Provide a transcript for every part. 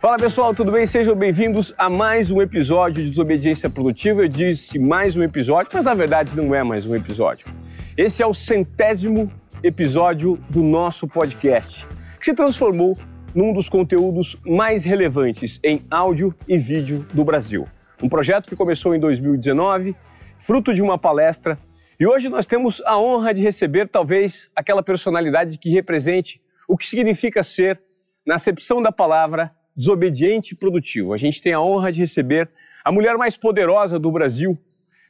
Fala pessoal, tudo bem? Sejam bem-vindos a mais um episódio de Desobediência Produtiva. Eu disse mais um episódio, mas na verdade não é mais um episódio. Esse é o centésimo episódio do nosso podcast, que se transformou num dos conteúdos mais relevantes em áudio e vídeo do Brasil. Um projeto que começou em 2019, fruto de uma palestra, e hoje nós temos a honra de receber talvez aquela personalidade que represente o que significa ser, na acepção da palavra, desobediente e produtivo. A gente tem a honra de receber a mulher mais poderosa do Brasil,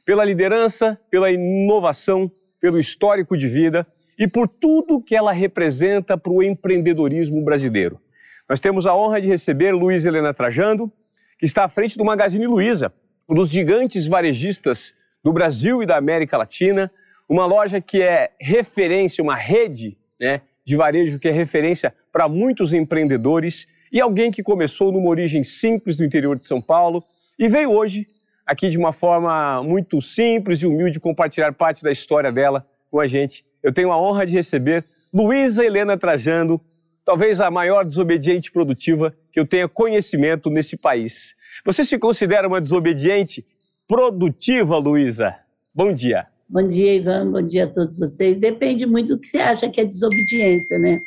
pela liderança, pela inovação, pelo histórico de vida e por tudo que ela representa para o empreendedorismo brasileiro. Nós temos a honra de receber Luiz Helena Trajando, que está à frente do Magazine Luiza, um dos gigantes varejistas do Brasil e da América Latina, uma loja que é referência, uma rede né, de varejo que é referência para muitos empreendedores e alguém que começou numa origem simples do interior de São Paulo e veio hoje aqui de uma forma muito simples e humilde compartilhar parte da história dela com a gente. Eu tenho a honra de receber Luísa Helena Trajando, talvez a maior desobediente produtiva que eu tenha conhecimento nesse país. Você se considera uma desobediente produtiva, Luísa? Bom dia. Bom dia, Ivan. Bom dia a todos vocês. Depende muito do que você acha que é desobediência, né?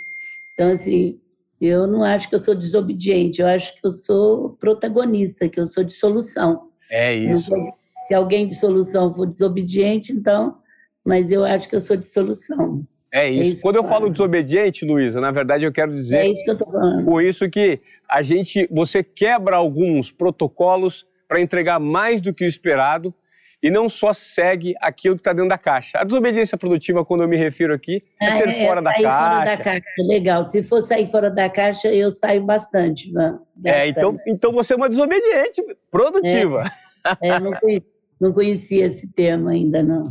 Então, assim, eu não acho que eu sou desobediente, eu acho que eu sou protagonista, que eu sou de solução. É isso. se alguém de solução for desobediente, então, mas eu acho que eu sou de solução. É isso. É isso Quando eu falo desobediente, Luísa, na verdade eu quero dizer. É isso que eu tô falando. Com isso que a gente, você quebra alguns protocolos para entregar mais do que o esperado e não só segue aquilo que está dentro da caixa. A desobediência produtiva, quando eu me refiro aqui, é, é ser é, fora, da caixa. fora da caixa. Legal. Se for sair fora da caixa, eu saio bastante. É, então, então você é uma desobediente produtiva. É, é, não, conhecia, não conhecia esse termo ainda, não.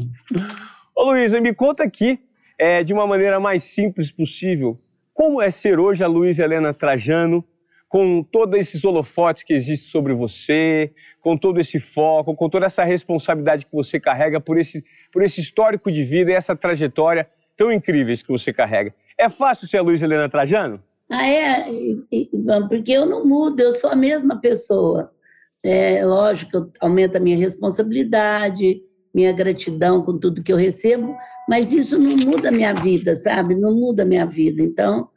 Ô Luísa, me conta aqui, é, de uma maneira mais simples possível, como é ser hoje a Luísa Helena Trajano, com todos esses holofotes que existem sobre você, com todo esse foco, com toda essa responsabilidade que você carrega por esse, por esse histórico de vida e essa trajetória tão incríveis que você carrega. É fácil ser a Luiz Helena Trajano? Ah, é, porque eu não mudo, eu sou a mesma pessoa. É lógico, aumenta a minha responsabilidade, minha gratidão com tudo que eu recebo, mas isso não muda a minha vida, sabe? Não muda a minha vida. Então,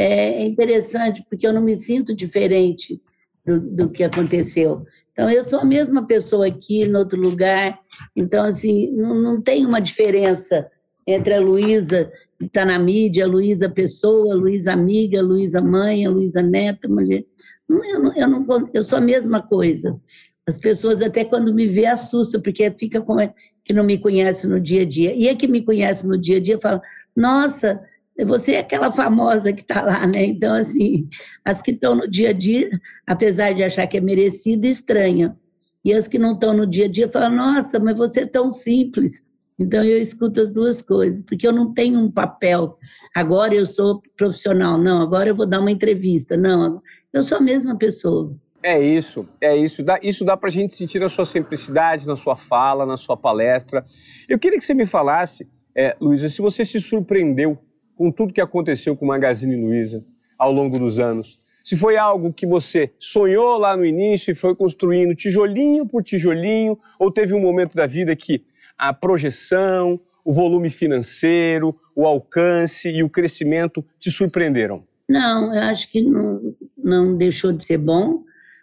é interessante, porque eu não me sinto diferente do, do que aconteceu. Então, eu sou a mesma pessoa aqui, no outro lugar. Então, assim, não, não tem uma diferença entre a Luísa que está na mídia, a Luísa pessoa, a Luísa amiga, a Luísa mãe, a Luísa neta, mulher. Eu, não, eu, não, eu sou a mesma coisa. As pessoas até quando me vê assustam, porque fica com que não me conhece no dia a dia. E a que me conhece no dia a dia fala, nossa, você é aquela famosa que está lá, né? Então, assim, as que estão no dia a dia, apesar de achar que é merecido, estranham. E as que não estão no dia a dia falam, nossa, mas você é tão simples. Então, eu escuto as duas coisas, porque eu não tenho um papel. Agora eu sou profissional, não, agora eu vou dar uma entrevista, não, eu sou a mesma pessoa. É isso, é isso. Isso dá para a gente sentir a sua simplicidade na sua fala, na sua palestra. Eu queria que você me falasse, é, Luísa, se você se surpreendeu com tudo que aconteceu com Magazine Luiza ao longo dos anos? Se foi algo que você sonhou lá no início e foi construindo tijolinho por tijolinho, ou teve um momento da vida que a projeção, o volume financeiro, o alcance e o crescimento te surpreenderam? Não, eu acho que não, não deixou de ser bom,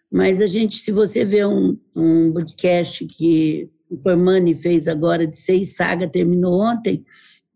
mas a gente, se você vê um, um podcast que o Formani fez agora de seis sagas, terminou ontem,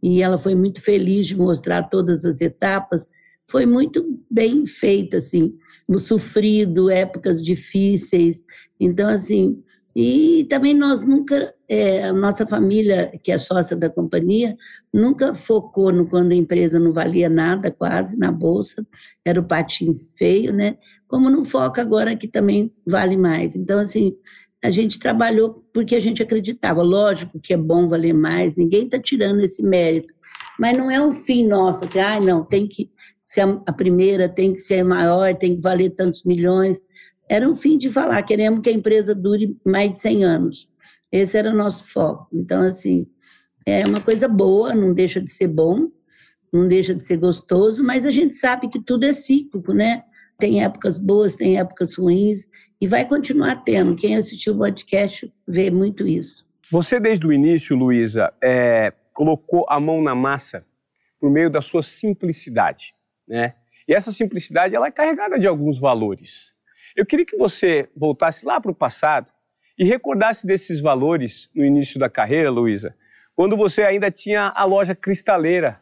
e ela foi muito feliz de mostrar todas as etapas. Foi muito bem feita, assim, o sofrido, épocas difíceis. Então, assim, e também nós nunca, é, a nossa família, que é sócia da companhia, nunca focou no quando a empresa não valia nada, quase, na bolsa, era o patinho feio, né? Como não foca agora que também vale mais. Então, assim, a gente trabalhou porque a gente acreditava. Lógico que é bom valer mais, ninguém está tirando esse mérito, mas não é um fim nosso, assim, ah, não, tem que ser a primeira, tem que ser maior, tem que valer tantos milhões. Era um fim de falar, queremos que a empresa dure mais de 100 anos. Esse era o nosso foco. Então, assim, é uma coisa boa, não deixa de ser bom, não deixa de ser gostoso, mas a gente sabe que tudo é cíclico, né? tem épocas boas, tem épocas ruins, e vai continuar tendo. Quem assistiu o podcast vê muito isso. Você, desde o início, Luísa, é, colocou a mão na massa por meio da sua simplicidade, né? E essa simplicidade ela é carregada de alguns valores. Eu queria que você voltasse lá para o passado e recordasse desses valores no início da carreira, Luísa, quando você ainda tinha a loja cristaleira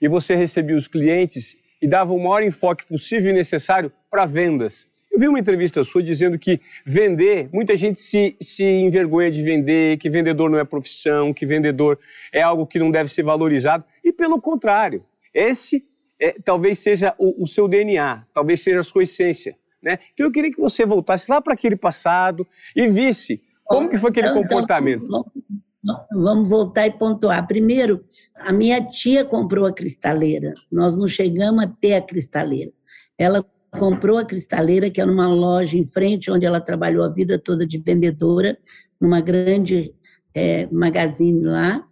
e você recebia os clientes e dava o maior enfoque possível e necessário para vendas. Eu vi uma entrevista sua dizendo que vender, muita gente se, se envergonha de vender, que vendedor não é profissão, que vendedor é algo que não deve ser valorizado. E pelo contrário, esse é, talvez seja o, o, seu DNA, talvez seja a sua essência. Né? Então eu queria que você voltasse lá para aquele passado e visse como que foi aquele então, comportamento. Vamos voltar e pontuar. Primeiro, a minha tia comprou a cristaleira. Nós não chegamos a ter a cristaleira. Ela comprou a cristaleira, que era uma loja em frente, onde ela trabalhou a vida toda de vendedora, numa grande é, magazine lá,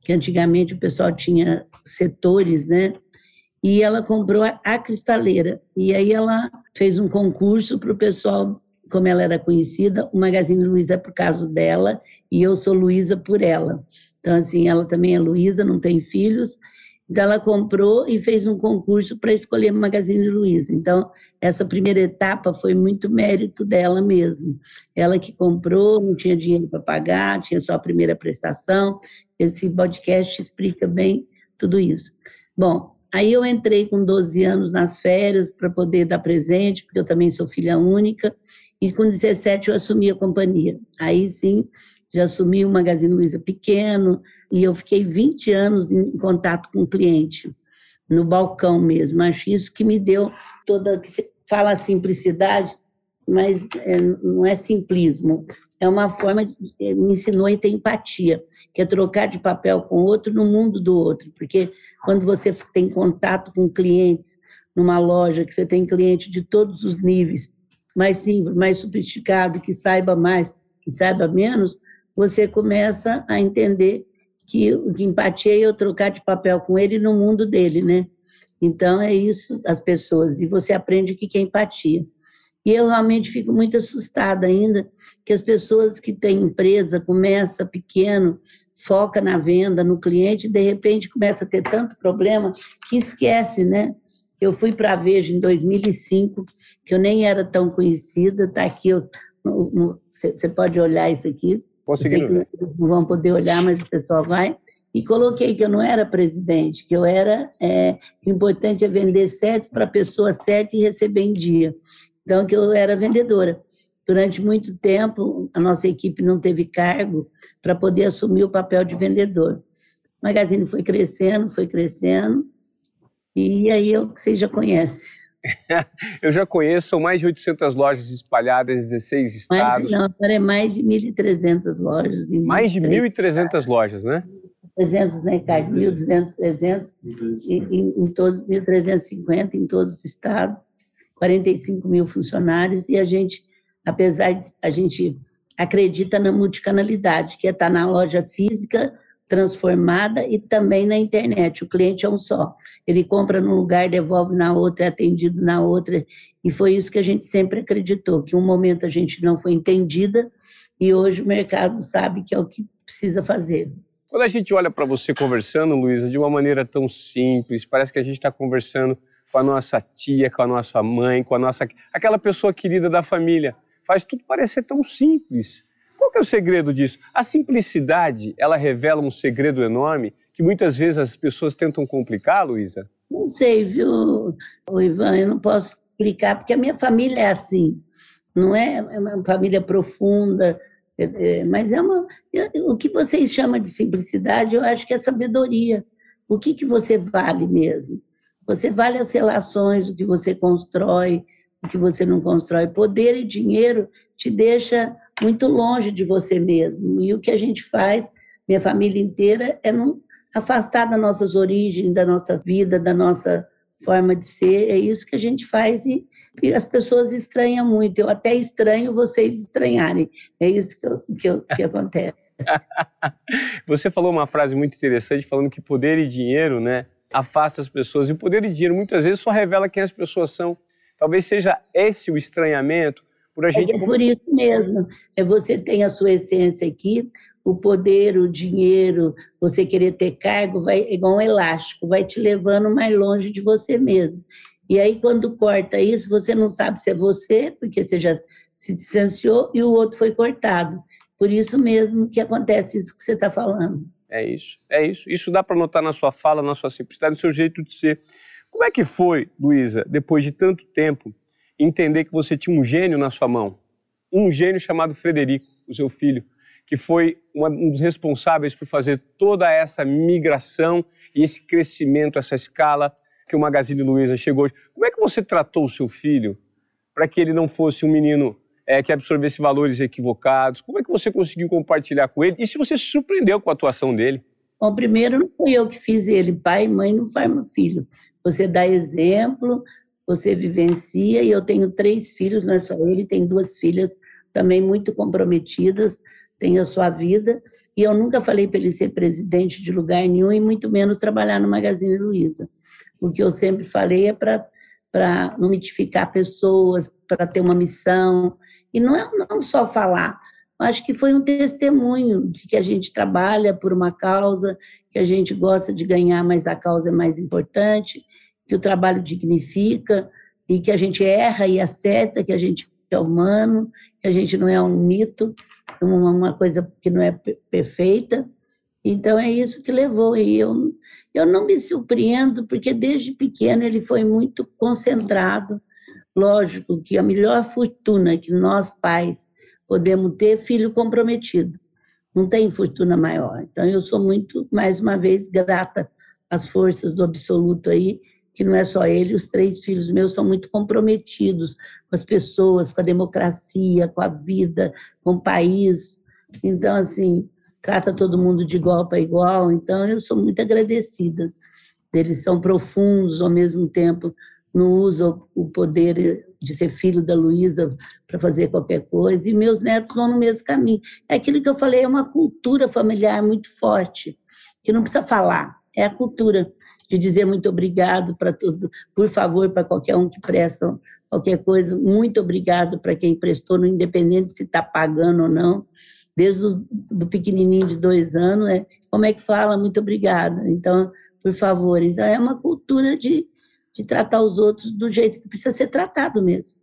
que antigamente o pessoal tinha setores, né? e ela comprou a, cristaleira. E aí ela fez um concurso para o pessoal, como ela era conhecida, o Magazine Luiza é por causa dela e eu sou Luísa por ela. Então, assim, ela também é Luísa, não tem filhos. Então, ela comprou e fez um concurso para escolher Magazine Luiza. Então, essa primeira etapa foi muito mérito dela mesmo. Ela que comprou, não tinha dinheiro para pagar, tinha só a primeira prestação. Esse podcast explica bem tudo isso. Bom, Aí eu entrei com 12 anos nas férias para poder dar presente, porque eu também sou filha única, e com 17 eu assumi a companhia. Aí sim, já assumi o Magazine Luiza pequeno, e eu fiquei 20 anos em contato com o cliente, no balcão mesmo. Acho isso que me deu toda. Que fala simplicidade, mas é, não é simplismo. É uma forma, de, é, me ensinou a ter empatia, que é trocar de papel com o outro no mundo do outro, porque quando você tem contato com clientes numa loja, que você tem cliente de todos os níveis, mais simples, mais sofisticado, que saiba mais, que saiba menos, você começa a entender que o que empatia é eu trocar de papel com ele no mundo dele, né? Então é isso, as pessoas, e você aprende o que é empatia. E eu realmente fico muito assustada ainda que as pessoas que têm empresa, começa pequeno, foca na venda, no cliente, e de repente começa a ter tanto problema que esquece, né? Eu fui para a Veja em 2005, que eu nem era tão conhecida, está aqui, você pode olhar isso aqui. Ver. Não vão poder olhar, mas o pessoal vai. E coloquei que eu não era presidente, que eu era. É, o importante é vender certo para a pessoa certa e receber em dia. Então, que eu era vendedora. Durante muito tempo, a nossa equipe não teve cargo para poder assumir o papel de vendedor. O magazine foi crescendo, foi crescendo, e aí eu que você já conhece. eu já conheço, são mais de 800 lojas espalhadas em 16 estados. não, agora é mais de 1.300 lojas. mais de 1.300 lojas, né? 300, né, Caio? 1.200, 300, em, em todos, 1.350 em todos os estados. 45 mil funcionários e a gente, apesar de a gente acredita na multicanalidade, que é estar na loja física transformada e também na internet. O cliente é um só. Ele compra num lugar, devolve na outra, é atendido na outra. E foi isso que a gente sempre acreditou, que um momento a gente não foi entendida e hoje o mercado sabe que é o que precisa fazer. Quando a gente olha para você conversando, Luísa, de uma maneira tão simples, parece que a gente está conversando com a nossa tia, com a nossa mãe, com a nossa aquela pessoa querida da família. Faz tudo parecer tão simples. Qual que é o segredo disso? A simplicidade, ela revela um segredo enorme que muitas vezes as pessoas tentam complicar, Luísa? Não sei, viu, Ivan? Eu não posso explicar, porque a minha família é assim. Não é, é uma família profunda, é, é, mas é uma. O que vocês chamam de simplicidade, eu acho que é sabedoria. O que, que você vale mesmo? Você vale as relações, o que você constrói, o que você não constrói. Poder e dinheiro te deixa muito longe de você mesmo. E o que a gente faz, minha família inteira, é não afastar das nossas origens, da nossa vida, da nossa forma de ser. É isso que a gente faz e, e as pessoas estranham muito. Eu até estranho vocês estranharem. É isso que, eu, que, eu, que acontece. Você falou uma frase muito interessante falando que poder e dinheiro, né, afasta as pessoas. E poder de dinheiro muitas vezes só revela quem as pessoas são. Talvez seja esse o estranhamento por a gente. É por isso mesmo. É você tem a sua essência aqui, o poder, o dinheiro, você querer ter cargo, vai igual um elástico, vai te levando mais longe de você mesmo. E aí, quando corta isso, você não sabe se é você, porque você já se distanciou, e o outro foi cortado. Por isso mesmo que acontece isso que você está falando. É isso, é isso. Isso dá para notar na sua fala, na sua simplicidade, no seu jeito de ser. Como é que foi, Luísa, depois de tanto tempo, entender que você tinha um gênio na sua mão? Um gênio chamado Frederico, o seu filho, que foi um dos responsáveis por fazer toda essa migração e esse crescimento, essa escala que o Magazine Luiza chegou hoje. Como é que você tratou o seu filho para que ele não fosse um menino é, que absorvesse valores equivocados? Como é que você conseguiu compartilhar com ele? E se você se surpreendeu com a atuação dele? Bom, primeiro não fui eu que fiz ele. Pai e mãe não faz meu filho. Você dá exemplo, você vivencia, e eu tenho três filhos, não é só ele, tem duas filhas também muito comprometidas, tem a sua vida, e eu nunca falei para ele ser presidente de lugar nenhum, e muito menos trabalhar no Magazine Luiza. O que eu sempre falei é para para não mitificar pessoas, para ter uma missão. E não é não só falar, acho que foi um testemunho de que a gente trabalha por uma causa, que a gente gosta de ganhar, mas a causa é mais importante, que o trabalho dignifica e que a gente erra e acerta, que a gente é humano, que a gente não é um mito, uma, uma coisa que não é perfeita. Então é isso que levou. E eu, eu não me surpreendo, porque desde pequeno ele foi muito concentrado. Lógico que a melhor fortuna que nós pais podemos ter filho comprometido. Não tem fortuna maior. Então eu sou muito, mais uma vez, grata às forças do absoluto aí, que não é só ele, os três filhos meus são muito comprometidos com as pessoas, com a democracia, com a vida, com o país. Então, assim, trata todo mundo de igual para igual, então eu sou muito agradecida. Eles são profundos, ao mesmo tempo não usam o poder de ser filho da Luísa para fazer qualquer coisa, e meus netos vão no mesmo caminho. É aquilo que eu falei, é uma cultura familiar muito forte, que não precisa falar, é a cultura de dizer muito obrigado para tudo, por favor, para qualquer um que presta qualquer coisa, muito obrigado para quem prestou, no independente se está pagando ou não desde o do pequenininho de dois anos, é, como é que fala? Muito obrigada. Então, por favor. Então, é uma cultura de, de tratar os outros do jeito que precisa ser tratado mesmo.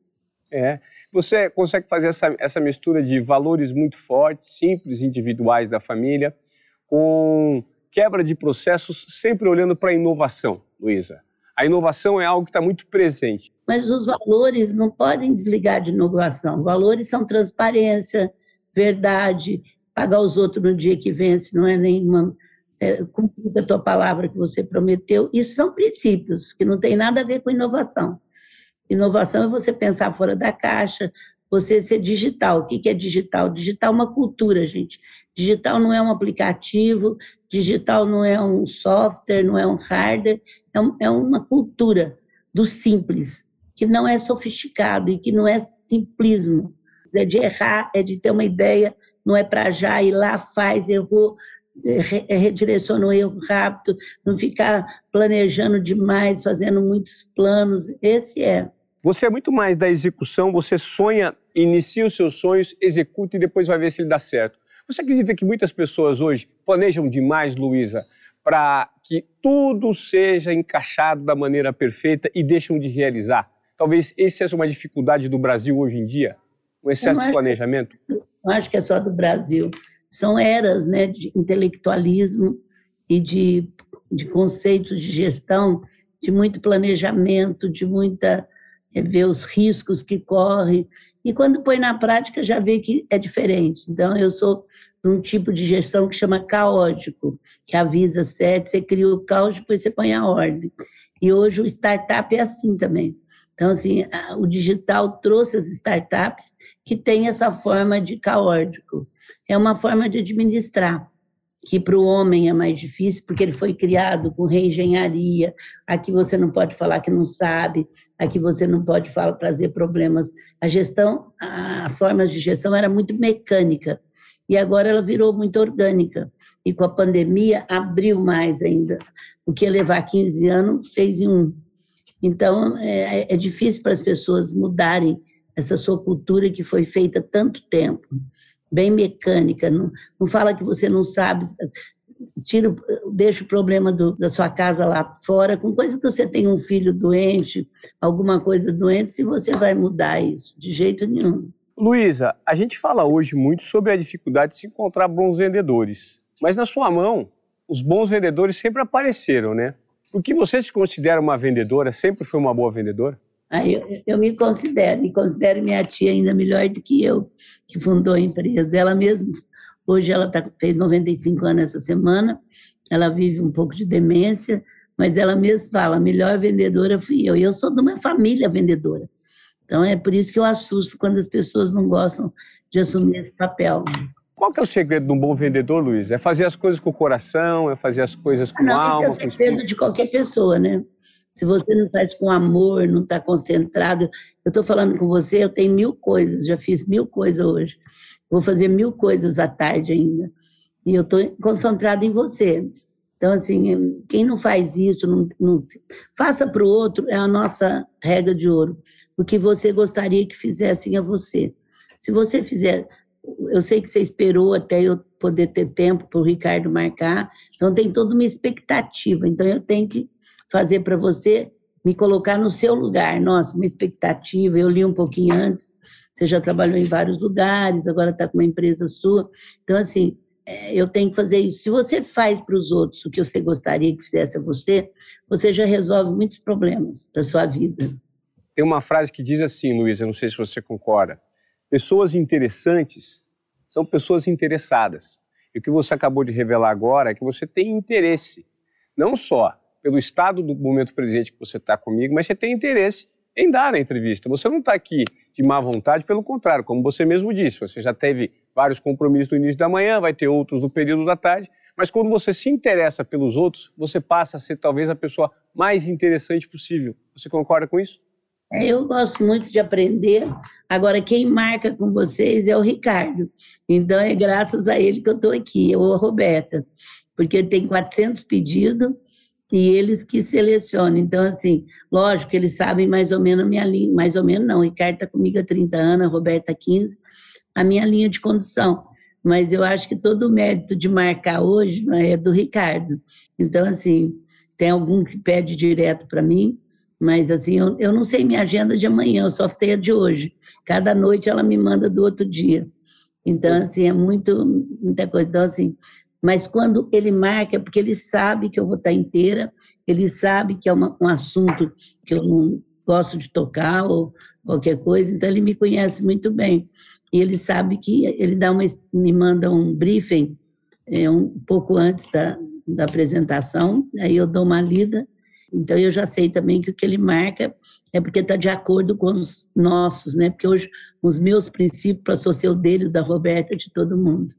É. Você consegue fazer essa, essa mistura de valores muito fortes, simples, individuais da família, com quebra de processos, sempre olhando para a inovação, Luísa. A inovação é algo que está muito presente. Mas os valores não podem desligar de inovação. Valores são transparência, verdade, pagar os outros no dia que vence, não é nenhuma. É, cumprir a tua palavra que você prometeu. Isso são princípios que não tem nada a ver com inovação. Inovação é você pensar fora da caixa, você ser digital. O que é digital? Digital é uma cultura, gente. Digital não é um aplicativo, digital não é um software, não é um hardware, é, é uma cultura do simples, que não é sofisticado e que não é simplismo é de errar, é de ter uma ideia, não é para já ir lá, faz, errou, é, redireciona o erro rápido, não ficar planejando demais, fazendo muitos planos. Esse é. Você é muito mais da execução, você sonha, inicia os seus sonhos, executa e depois vai ver se ele dá certo. Você acredita que muitas pessoas hoje planejam demais, Luísa, para que tudo seja encaixado da maneira perfeita e deixam de realizar? Talvez essa seja uma dificuldade do Brasil hoje em dia o excesso de planejamento? Não acho que é só do Brasil. São eras né, de intelectualismo e de, de conceitos de gestão, de muito planejamento, de muita é, ver os riscos que corre. E quando põe na prática, já vê que é diferente. Então, eu sou de um tipo de gestão que chama caótico, que avisa sete, você cria o caos, depois você põe a ordem. E hoje o startup é assim também. Então, assim, o digital trouxe as startups que têm essa forma de caótico. É uma forma de administrar, que para o homem é mais difícil, porque ele foi criado com reengenharia. Aqui você não pode falar que não sabe, aqui você não pode falar, trazer problemas. A gestão, a forma de gestão era muito mecânica, e agora ela virou muito orgânica. E com a pandemia abriu mais ainda. O que ia levar 15 anos, fez em um. Então, é, é difícil para as pessoas mudarem essa sua cultura que foi feita tanto tempo, bem mecânica. Não, não fala que você não sabe, tira, deixa o problema do, da sua casa lá fora, com coisa que você tem um filho doente, alguma coisa doente, se você vai mudar isso, de jeito nenhum. Luísa, a gente fala hoje muito sobre a dificuldade de se encontrar bons vendedores, mas na sua mão, os bons vendedores sempre apareceram, né? O que você se considera uma vendedora? Sempre foi uma boa vendedora? Ah, eu, eu, me considero, e considero minha tia ainda melhor do que eu, que fundou a empresa. Ela mesma, hoje ela tá, fez 95 anos essa semana, ela vive um pouco de demência, mas ela mesma fala, a melhor vendedora fui eu. E eu sou de uma família vendedora. Então é por isso que eu assusto quando as pessoas não gostam de assumir esse papel. Qual que é o segredo de um bom vendedor, Luiz? É fazer as coisas com o coração, é fazer as coisas com não, alma? É o segredo de qualquer pessoa, né? Se você não faz com amor, não está concentrado. Eu estou falando com você, eu tenho mil coisas, já fiz mil coisas hoje. Vou fazer mil coisas à tarde ainda. E eu estou concentrado em você. Então, assim, quem não faz isso, não, não faça para o outro, é a nossa regra de ouro. O que você gostaria que fizessem a você. Se você fizer, eu sei que você esperou até eu poder ter tempo para o Ricardo marcar, então tem toda uma expectativa. Então, eu tenho que fazer para você, me colocar no seu lugar. Nossa, uma expectativa, eu li um pouquinho antes, você já trabalhou em vários lugares, agora está com uma empresa sua. Então, assim, é, eu tenho que fazer isso. Se você faz para os outros o que você gostaria que fizesse a você, você já resolve muitos problemas da sua vida. Tem uma frase que diz assim, Luiz, eu não sei se você concorda. Pessoas interessantes são pessoas interessadas. E o que você acabou de revelar agora é que você tem interesse, não só pelo estado do momento presente que você está comigo, mas você tem interesse em dar a entrevista. Você não está aqui de má vontade, pelo contrário, como você mesmo disse, você já teve vários compromissos no início da manhã, vai ter outros no período da tarde, mas quando você se interessa pelos outros, você passa a ser talvez a pessoa mais interessante possível. Você concorda com isso? É, eu gosto muito de aprender. Agora, quem marca com vocês é o Ricardo. Então, é graças a ele que eu estou aqui, ou a Roberta, porque tem 400 pedidos e eles que selecionam. Então, assim, lógico que eles sabem mais ou menos a minha linha, mais ou menos não, o Ricardo está comigo há 30 anos, a Roberta há 15, a minha linha de condução. Mas eu acho que todo o mérito de marcar hoje é do Ricardo. Então, assim, tem algum que pede direto para mim, mas assim, eu, eu não sei minha agenda de amanhã, eu só sei a de hoje. Cada noite ela me manda do outro dia. Então, assim, é muito, muita coisa. Então, assim, mas quando ele marca, porque ele sabe que eu vou estar inteira, ele sabe que é uma, um assunto que eu não gosto de tocar ou qualquer coisa, então ele me conhece muito bem. E ele sabe que ele dá uma, me manda um briefing é, um pouco antes da, da apresentação, aí eu dou uma lida, então eu já sei também que o que ele marca é porque está de acordo com os nossos, né? Porque hoje os meus princípios para ser o dele, o da Roberta, de todo mundo.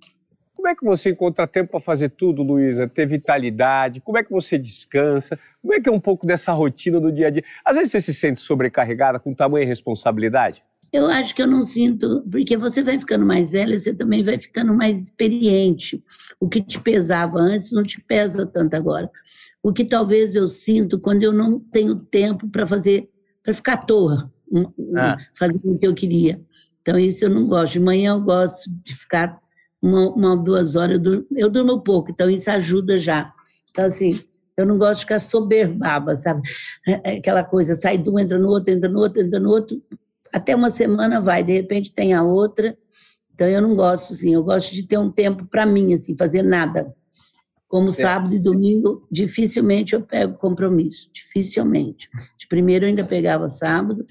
Como é que você encontra tempo para fazer tudo, Luísa? Ter vitalidade? Como é que você descansa? Como é que é um pouco dessa rotina do dia a dia? Às vezes você se sente sobrecarregada com tamanha responsabilidade? Eu acho que eu não sinto, porque você vai ficando mais velha, você também vai ficando mais experiente. O que te pesava antes não te pesa tanto agora. O que talvez eu sinto quando eu não tenho tempo para fazer, para ficar à toa, ah. fazendo o que eu queria. Então, isso eu não gosto. De manhã eu gosto de ficar uma, uma duas horas. Eu durmo, eu durmo pouco, então isso ajuda já. Então, assim, eu não gosto de ficar soberbaba, sabe? É, é aquela coisa, sai de um, entra no outro, entra no outro, entra no outro. Até uma semana vai, de repente tem a outra. Então, eu não gosto, assim, eu gosto de ter um tempo para mim, assim, fazer nada. Como certo. sábado e domingo, dificilmente eu pego compromisso, dificilmente. De primeiro eu ainda pegava sábado,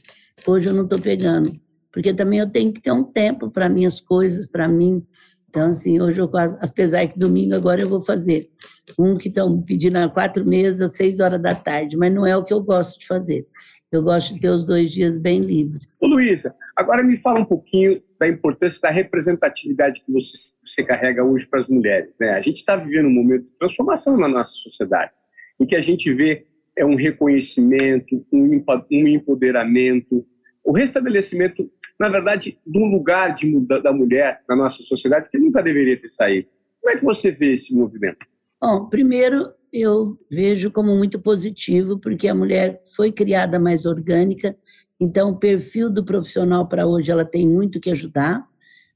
hoje eu não estou pegando. Porque também eu tenho que ter um tempo para minhas coisas, para mim. Então, assim, hoje eu quase, apesar que domingo agora eu vou fazer um que estão pedindo há quatro meses, às seis horas da tarde, mas não é o que eu gosto de fazer. Eu gosto de ter os dois dias bem livres. Ô, Luísa, agora me fala um pouquinho da importância da representatividade que você, você carrega hoje para as mulheres. Né? A gente está vivendo um momento de transformação na nossa sociedade, em que a gente vê é um reconhecimento, um, empoderamento, o restabelecimento na verdade, de um lugar de, da mulher na nossa sociedade que nunca deveria ter saído. Como é que você vê esse movimento? Bom, primeiro eu vejo como muito positivo, porque a mulher foi criada mais orgânica, então o perfil do profissional para hoje ela tem muito que ajudar,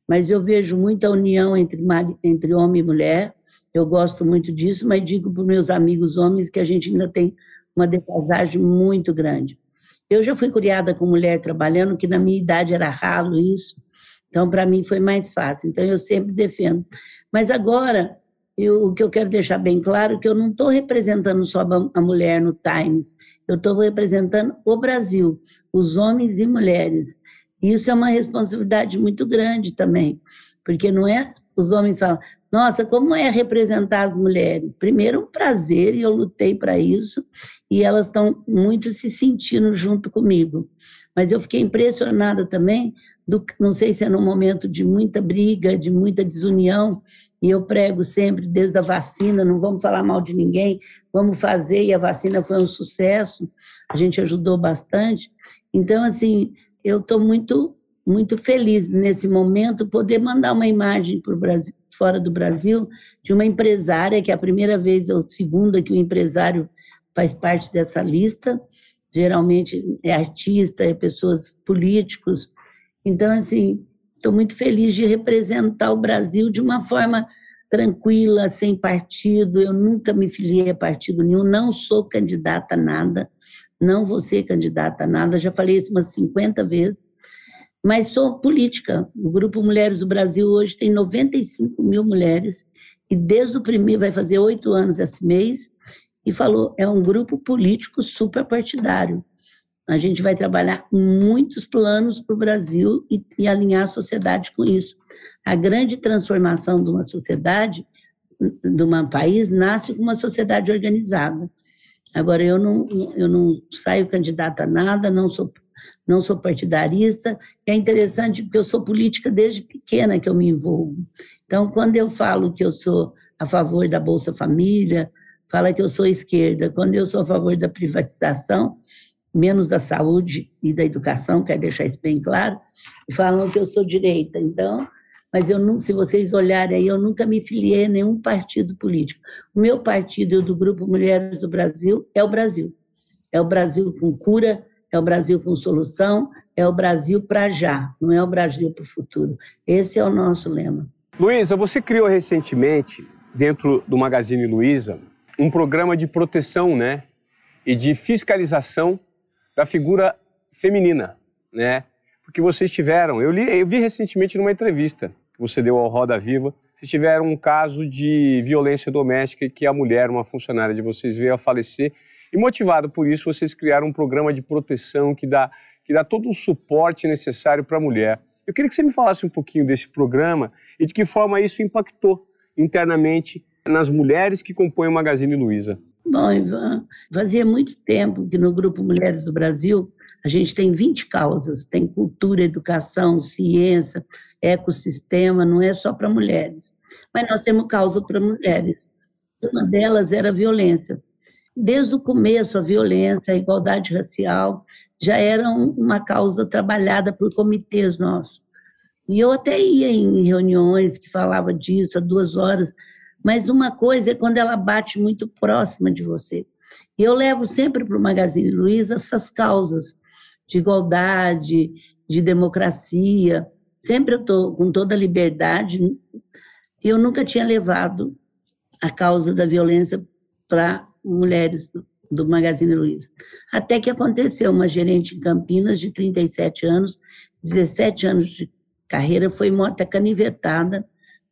mas eu vejo muita união entre, entre homem e mulher, eu gosto muito disso, mas digo para meus amigos homens que a gente ainda tem uma defasagem muito grande. Eu já fui criada com mulher trabalhando, que na minha idade era ralo isso, então para mim foi mais fácil. Então eu sempre defendo. Mas agora, eu, o que eu quero deixar bem claro é que eu não estou representando só a mulher no Times, eu estou representando o Brasil, os homens e mulheres. Isso é uma responsabilidade muito grande também, porque não é os homens falam, nossa, como é representar as mulheres? Primeiro, um prazer, e eu lutei para isso, e elas estão muito se sentindo junto comigo. Mas eu fiquei impressionada também, do, não sei se é num momento de muita briga, de muita desunião, e eu prego sempre, desde a vacina, não vamos falar mal de ninguém, vamos fazer, e a vacina foi um sucesso, a gente ajudou bastante. Então, assim, eu estou muito muito feliz nesse momento poder mandar uma imagem para o Brasil, fora do Brasil, de uma empresária, que é a primeira vez ou segunda que o empresário faz parte dessa lista. Geralmente é artista, é pessoas políticos. Então, assim, estou muito feliz de representar o Brasil de uma forma tranquila, sem partido. Eu nunca me filiei a partido nenhum, não sou candidata a nada, não vou ser candidata a nada, já falei isso umas 50 vezes mas sou política. O Grupo Mulheres do Brasil hoje tem 95 mil mulheres, e desde o primeiro, vai fazer oito anos esse mês, e falou, é um grupo político superpartidário. A gente vai trabalhar muitos planos para o Brasil e, e alinhar a sociedade com isso. A grande transformação de uma sociedade, de um país, nasce com uma sociedade organizada. Agora, eu não, eu não saio candidata a nada, não sou não sou partidarista. É interessante porque eu sou política desde pequena que eu me envolvo. Então, quando eu falo que eu sou a favor da Bolsa Família, fala que eu sou esquerda. Quando eu sou a favor da privatização, menos da saúde e da educação, quero deixar isso bem claro, falam que eu sou direita. Então, mas eu não, se vocês olharem aí, eu nunca me filiei a nenhum partido político. O meu partido e o do Grupo Mulheres do Brasil é o Brasil. É o Brasil com cura, é o Brasil com solução, é o Brasil para já, não é o Brasil para o futuro. Esse é o nosso lema. Luísa, você criou recentemente, dentro do Magazine Luiza, um programa de proteção né, e de fiscalização da figura feminina, né? Porque vocês tiveram, eu, li, eu vi recentemente numa entrevista que você deu ao Roda Viva, vocês tiveram um caso de violência doméstica que a mulher, uma funcionária de vocês, veio a falecer e motivado por isso, vocês criaram um programa de proteção que dá, que dá todo o suporte necessário para a mulher. Eu queria que você me falasse um pouquinho desse programa e de que forma isso impactou internamente nas mulheres que compõem o Magazine Luiza. Bom, Ivan, fazia muito tempo que no Grupo Mulheres do Brasil a gente tem 20 causas, tem cultura, educação, ciência, ecossistema, não é só para mulheres. Mas nós temos causa para mulheres. Uma delas era a violência desde o começo, a violência, a igualdade racial já eram uma causa trabalhada por comitês nossos. E eu até ia em reuniões que falava disso há duas horas, mas uma coisa é quando ela bate muito próxima de você. Eu levo sempre para o Magazine Luiza essas causas de igualdade, de democracia. Sempre eu estou com toda a liberdade. Eu nunca tinha levado a causa da violência para mulheres do, Magazine Luiza. Até que aconteceu, uma gerente em Campinas, de 37 anos, 17 anos de carreira, foi morta canivetada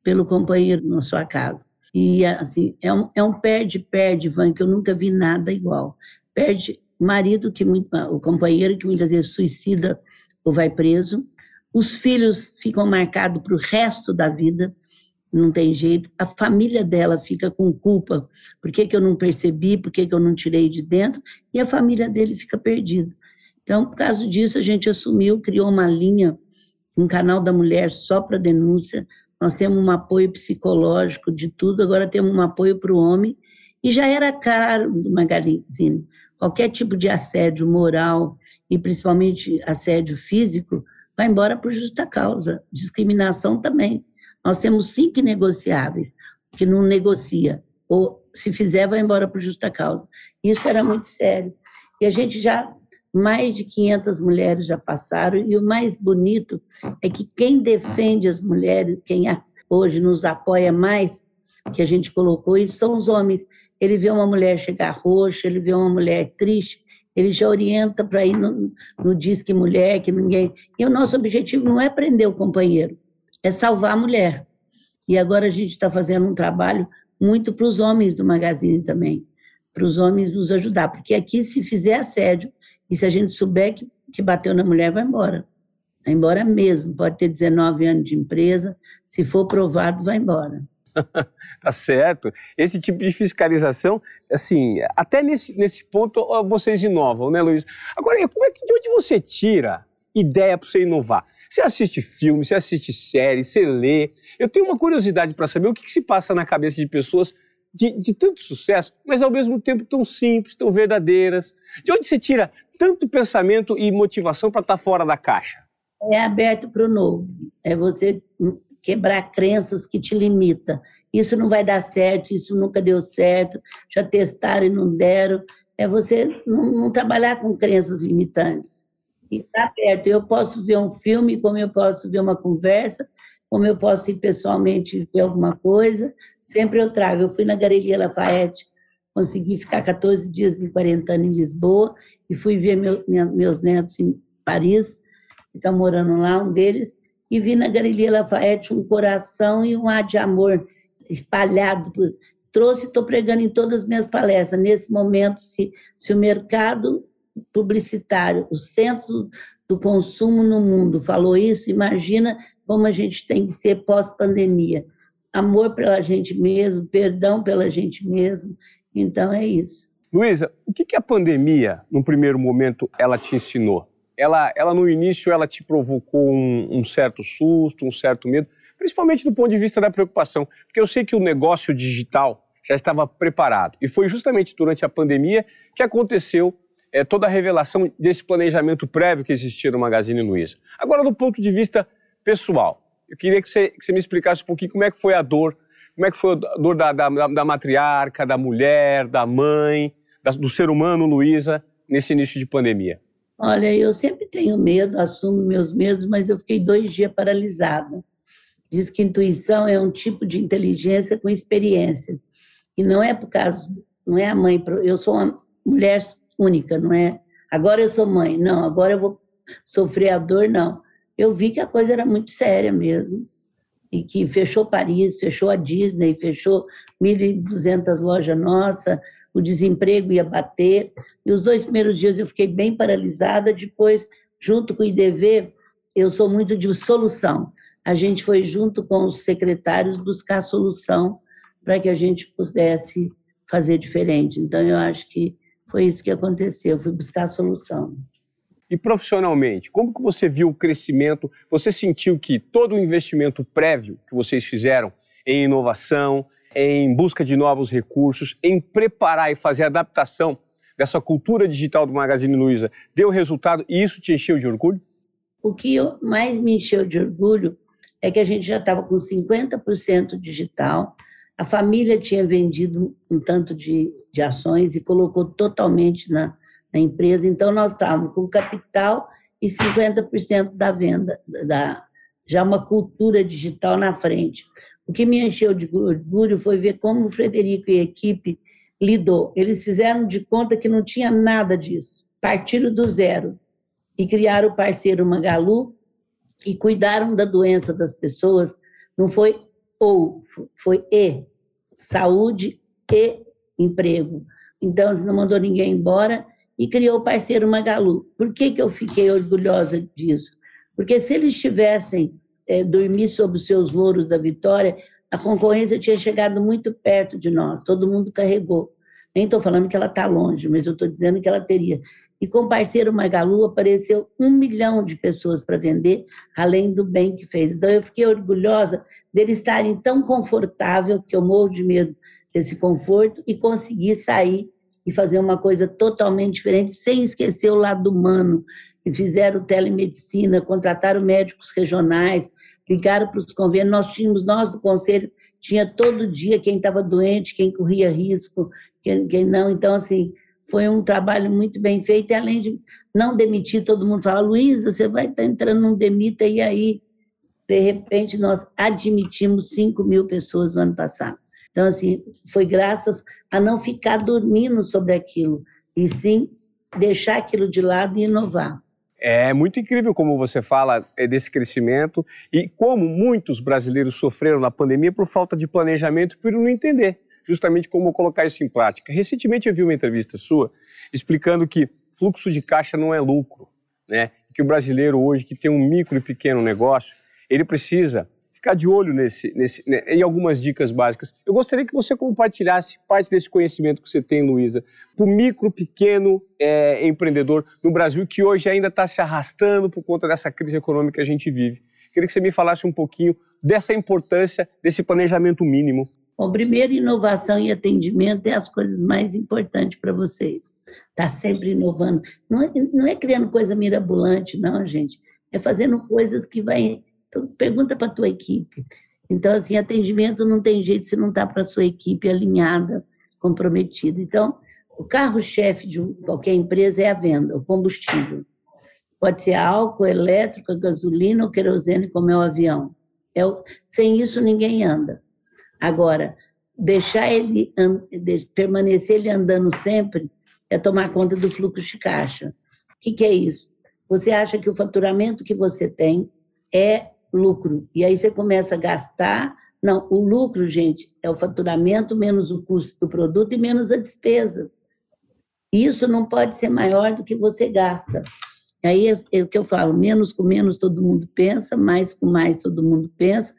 pelo companheiro na sua casa. E, assim, é um, é um perde-perde, Van, que eu nunca vi nada igual. Perde marido, que o companheiro que muitas vezes suicida ou vai preso, os filhos ficam marcados para o resto da vida, não tem jeito. A família dela fica com culpa. Por que, que eu não percebi? Por que, que eu não tirei de dentro? E a família dele fica perdida. Então, por causa disso, a gente assumiu, criou uma linha, um canal da mulher só para denúncia. Nós temos um apoio psicológico de tudo, agora temos um apoio para o homem. E já era caro do. Qualquer tipo de assédio moral e principalmente assédio físico vai embora por justa causa. Discriminação também. Nós temos cinco negociáveis, que não negocia. Ou se fizer, vai embora por justa causa. Isso era muito sério. E a gente já, mais de 500 mulheres já passaram, e o mais bonito é que quem defende as mulheres, quem hoje nos apoia mais, que a gente colocou isso, são os homens. Ele vê uma mulher chegar roxa, ele vê uma mulher triste, ele já orienta para ir no, no Disque Mulher, que ninguém. E o nosso objetivo não é prender o companheiro, é salvar a mulher. E agora a gente está fazendo um trabalho muito para os homens do Magazine também, para os homens nos ajudar, porque aqui, se fizer assédio, e se a gente souber que, que bateu na mulher, vai embora. Vai embora mesmo, pode ter 19 anos de empresa, se for provado, vai embora. tá certo. Esse tipo de fiscalização, assim, até nesse, nesse ponto vocês inovam, né, Luiz? Agora, como é que, de onde você tira ideia para você inovar? Você assiste filme, você assiste série, você lê. Eu tenho uma curiosidade para saber o que, que, se passa na cabeça de pessoas de, de, tanto sucesso, mas ao mesmo tempo tão simples, tão verdadeiras. De onde você tira tanto pensamento e motivação para estar tá fora da caixa? É aberto para o novo. É você quebrar crenças que te limitam. Isso não vai dar certo, isso nunca deu certo, já testaram e não deram. É você não, não trabalhar com crenças limitantes e está perto. Eu posso ver um filme, como eu posso ver uma conversa, como eu posso ir pessoalmente ver alguma coisa, sempre eu trago. Eu fui na Galeria Lafayette, consegui ficar 14 dias e 40 anos em Lisboa e fui ver meu, meus netos em Paris, que estão morando lá, um deles, e vi na Galeria Lafayette um coração e um ar de amor espalhado por, trouxe, estou pregando em todas as minhas palestras. Nesse momento, se, se o mercado publicitário, o centro do consumo no mundo falou isso, imagina como a gente tem que ser pós-pandemia. Amor pela gente mesmo, perdão pela gente mesmo. Então é isso. Luísa, o que, a pandemia, no primeiro momento, ela te ensinou? Ela, ela no início, ela te provocou um, um certo susto, um certo medo, principalmente do ponto de vista da preocupação, porque eu sei que o negócio digital já estava preparado. E foi justamente durante a pandemia que aconteceu é, toda a revelação desse planejamento prévio que existia no Magazine Luiza. Agora, do ponto de vista pessoal, eu queria que você, que você me explicasse um pouquinho como é que foi a dor, como é que foi a dor da, da, da matriarca, da mulher, da mãe, da, do ser humano, Luísa, nesse início de pandemia. Olha, eu sempre tenho medo, assumo meus medos, mas eu fiquei dois dias paralisada. Diz que intuição é um tipo de inteligência com experiência. E não é por causa, não é a mãe. Eu sou uma mulher única, não é? Agora eu sou mãe, não, agora eu vou sofrer a dor, não. Eu vi que a coisa era muito séria mesmo. E que fechou Paris, fechou a Disney, fechou 1.200 lojas nossas, o desemprego ia bater. E os dois primeiros dias eu fiquei bem paralisada. Depois, junto com o IDV, eu sou muito de solução. A gente foi junto com os secretários buscar solução para que a gente pudesse fazer diferente. Então, eu acho que foi isso que aconteceu, fui buscar a solução. E profissionalmente, como que você viu o crescimento? Você sentiu que todo o investimento prévio que vocês fizeram em inovação, em busca de novos recursos, em preparar e fazer a adaptação dessa cultura digital do Magazine Luiza deu resultado e isso te encheu de orgulho? O que mais me encheu de orgulho é que a gente já estava com 50% digital, a família tinha vendido um tanto de, de ações e colocou totalmente na, na empresa. Então, nós estávamos com capital e 50% da venda, da, já uma cultura digital na frente. O que me encheu de orgulho foi ver como o Frederico e a equipe lidou. Eles fizeram de conta que não tinha nada disso. Partiram do zero e criaram o parceiro Magalu e cuidaram da doença das pessoas. Não foi ou, foi e, saúde e emprego. Então, não mandou ninguém embora e criou o parceiro Magalu. Por que, que eu fiquei orgulhosa disso? Porque se eles tivessem é, dormido sobre os seus louros da vitória, a concorrência tinha chegado muito perto de nós, todo mundo carregou. Nem estou falando que ela está longe, mas eu estou dizendo que ela teria. E com o parceiro Magalu apareceu um milhão de pessoas para vender, além do bem que fez. Então eu fiquei orgulhosa deles estarem tão confortável, que eu morro de medo desse conforto, e conseguir sair e fazer uma coisa totalmente diferente, sem esquecer o lado humano. E fizeram telemedicina, contrataram médicos regionais, ligaram para os convênios. Nós tínhamos, nós do Conselho, tinha todo dia quem estava doente, quem corria risco, quem, quem não. Então, assim, foi um trabalho muito bem feito, e além de não demitir, todo mundo fala, Luísa, você vai estar tá entrando num demita, e aí, de repente, nós admitimos 5 mil pessoas no ano passado. Então, assim, foi graças a não ficar dormindo sobre aquilo, e sim deixar aquilo de lado e inovar. É muito incrível como você fala é, desse crescimento e como muitos brasileiros sofreram na pandemia por falta de planejamento e por não entender justamente como colocar isso em prática. Recentemente eu vi uma entrevista sua explicando que fluxo de caixa não é lucro, né? Que o brasileiro hoje que tem um micro e pequeno negócio, ele precisa ficar de olho nesse, nesse, né, em algumas dicas básicas. Eu gostaria que você compartilhasse parte desse conhecimento que você tem, Luísa, para o micro, pequeno é, empreendedor no Brasil que hoje ainda está se arrastando por conta dessa crise econômica que a gente vive. Queria que você me falasse um pouquinho dessa importância desse planejamento mínimo. Bom, primeiro, inovação e atendimento é as coisas mais importantes para vocês. Está sempre inovando. Não é, não é criando coisa mirabolante, não, gente. É fazendo coisas que vai então, pergunta para a tua equipe. Então, assim, atendimento não tem jeito se não está para a sua equipe alinhada, comprometida. Então, o carro-chefe de qualquer empresa é a venda, o combustível. Pode ser álcool, elétrico, gasolina ou querosene, como é o avião. É o... Sem isso, ninguém anda. Agora, deixar ele, permanecer ele andando sempre, é tomar conta do fluxo de caixa. O que, que é isso? Você acha que o faturamento que você tem é lucro. E aí você começa a gastar. Não, o lucro, gente, é o faturamento menos o custo do produto e menos a despesa. Isso não pode ser maior do que você gasta. Aí é, o que eu falo: menos com menos todo mundo pensa, mais com mais todo mundo pensa.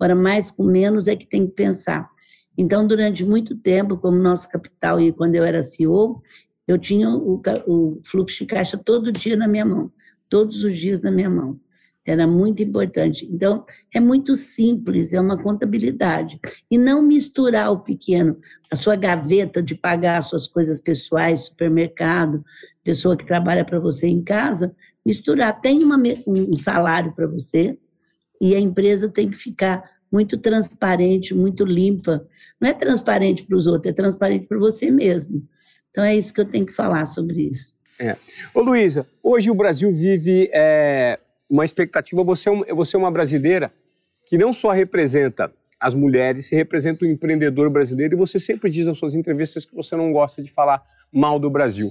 Agora, mais com menos é que tem que pensar. Então, durante muito tempo, como nosso capital e quando eu era CEO, eu tinha o, o fluxo de caixa todo dia na minha mão, todos os dias na minha mão. Era muito importante. Então, é muito simples, é uma contabilidade. E não misturar o pequeno, a sua gaveta de pagar suas coisas pessoais, supermercado, pessoa que trabalha para você em casa, misturar. Tem uma, um salário para você e a empresa tem que ficar muito transparente, muito limpa. Não é transparente para os outros, é transparente para você mesmo. Então, é isso que eu tenho que falar sobre isso. É. Ô, Luísa, hoje o Brasil vive é, uma expectativa. Você é, você é uma brasileira que não só representa as mulheres, você representa o empreendedor brasileiro e você sempre diz nas suas entrevistas que você não gosta de falar mal do Brasil.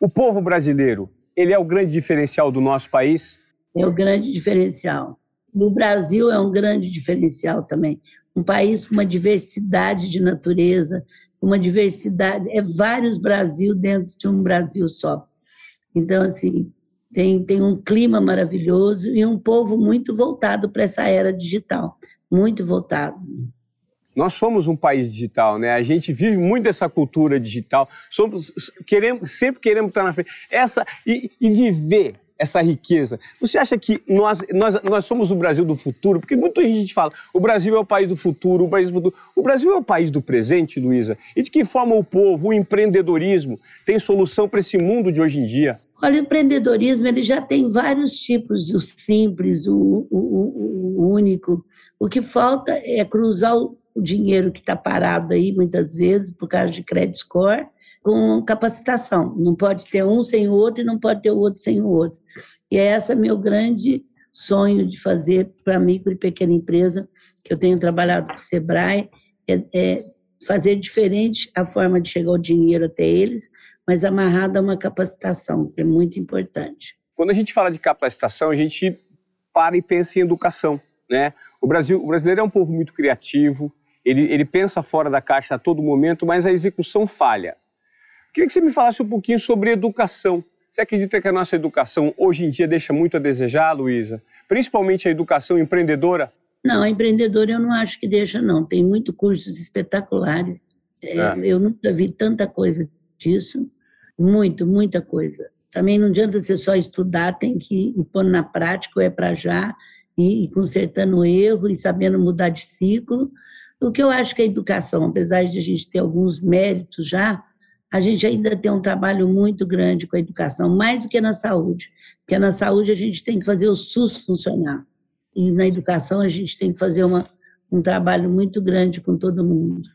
O povo brasileiro, ele é o grande diferencial do nosso país? É o grande diferencial. O Brasil é um grande diferencial também. Um país com uma diversidade de natureza, uma diversidade, é vários Brasil dentro de um Brasil só. Então, assim, tem, tem um clima maravilhoso e um povo muito voltado para essa era digital, muito voltado. Nós somos um país digital, né? A gente vive muito essa cultura digital. Somos, queremos, sempre queremos estar na frente. Essa e, e viver essa riqueza. Você acha que nós, nós, nós somos o Brasil do futuro? Porque muita gente fala, o Brasil é o país do futuro, o país do. O Brasil é o país do presente, Luísa. E de que forma o povo, o empreendedorismo, tem solução para esse mundo de hoje em dia? Olha, o empreendedorismo ele já tem vários tipos, o simples, o, o, o único. O que falta é cruzar o dinheiro que está parado aí, muitas vezes, por causa de credit score, com capacitação. Não pode ter um sem o outro e não pode ter o outro sem o outro. E é esse meu grande sonho de fazer para micro e pequena empresa, que eu tenho trabalhado com o Sebrae, é, é fazer diferente a forma de chegar o dinheiro até eles, mas amarrada a uma capacitação, que é muito importante. Quando a gente fala de capacitação, a gente para e pensa em educação. Né? O, Brasil, o brasileiro é um povo muito criativo, ele, ele pensa fora da caixa a todo momento, mas a execução falha. Queria que você me falasse um pouquinho sobre educação. Você acredita que a nossa educação hoje em dia deixa muito a desejar, Luísa? Principalmente a educação empreendedora? Não, a empreendedora eu não acho que deixa, não. Tem muito cursos espetaculares. É, é. Eu nunca vi tanta coisa disso. Muito, muita coisa. Também não adianta você só estudar, tem que ir pondo na prática, é para já, e, e consertando o erro e sabendo mudar de ciclo. O que eu acho que a educação, apesar de a gente ter alguns méritos já, a gente ainda tem um trabalho muito grande com a educação, mais do que na saúde. Porque na saúde a gente tem que fazer o SUS funcionar. E na educação a gente tem que fazer uma, um trabalho muito grande com todo mundo.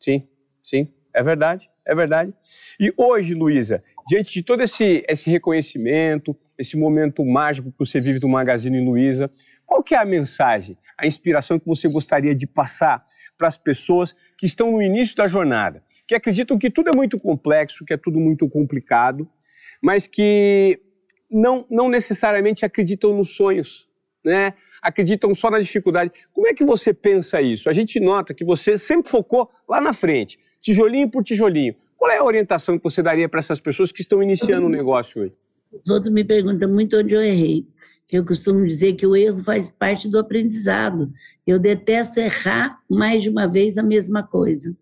Sim, sim, é verdade, é verdade. E hoje, Luísa, diante de todo esse, esse reconhecimento, esse momento mágico que você vive do Magazine Luiza, qual que é a mensagem, a inspiração que você gostaria de passar para as pessoas que estão no início da jornada, que acreditam que tudo é muito complexo, que é tudo muito complicado, mas que não, não necessariamente acreditam nos sonhos, né? acreditam só na dificuldade. Como é que você pensa isso? A gente nota que você sempre focou lá na frente, tijolinho por tijolinho. Qual é a orientação que você daria para essas pessoas que estão iniciando o um negócio hoje? Os outros me perguntam muito onde eu errei. Eu costumo dizer que o erro faz parte do aprendizado. Eu detesto errar mais de uma vez a mesma coisa.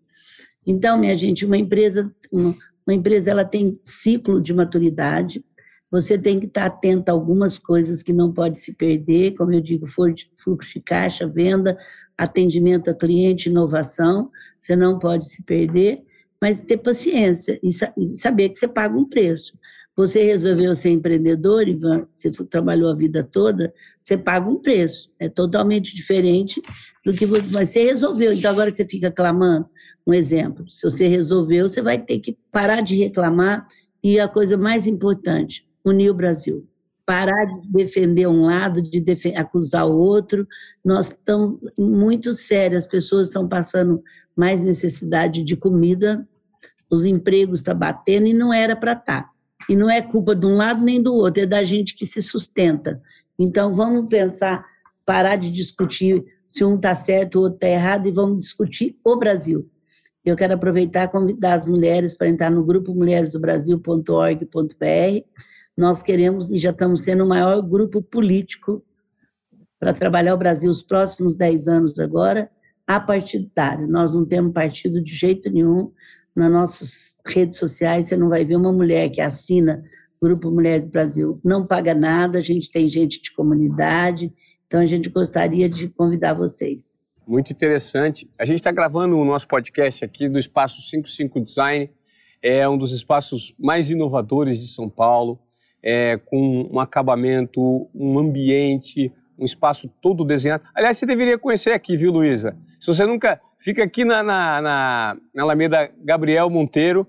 Então, minha gente, uma empresa, uma, empresa ela tem ciclo de maturidade. Você tem que estar atento a algumas coisas que não pode se perder, como eu digo, fluxo de caixa, venda, atendimento a cliente, inovação. Você não pode se perder, mas ter paciência e saber que você paga um preço. Você resolveu ser empreendedor, Ivan, você trabalhou a vida toda, você paga um preço. É totalmente diferente do que você resolveu. Então agora você fica clamando. Um exemplo, se você resolveu, você vai ter que parar de reclamar e a coisa mais importante, unir o Brasil. Parar de defender um lado, de acusar o outro. Nós estamos muito sérios, as pessoas estão passando mais necessidade de comida, os empregos estão tá batendo e não era para estar. Tá. E não é culpa de um lado nem do outro, é da gente que se sustenta. Então, vamos pensar, parar de discutir se um está certo ou outro está errado e vamos discutir o Brasil. Eu quero aproveitar e convidar as mulheres para entrar no grupo mulheresdobrasil.org.br. Nós queremos e já estamos sendo o maior grupo político para trabalhar o Brasil os próximos 10 anos agora, apartidário. Nós não temos partido de jeito nenhum. Nas nossas redes sociais, você não vai ver uma mulher que assina Grupo Mulheres do Brasil. Não paga nada, a gente tem gente de comunidade, então a gente gostaria de convidar vocês. Muito interessante. A gente está gravando o nosso podcast aqui do Espaço 55 Design, é um dos espaços mais inovadores de São Paulo, é, com um acabamento, um ambiente, um espaço todo desenhado. Aliás, você deveria conhecer aqui, viu, Luísa? Se você nunca. Fica aqui na, na, na, na Alameda Gabriel Monteiro,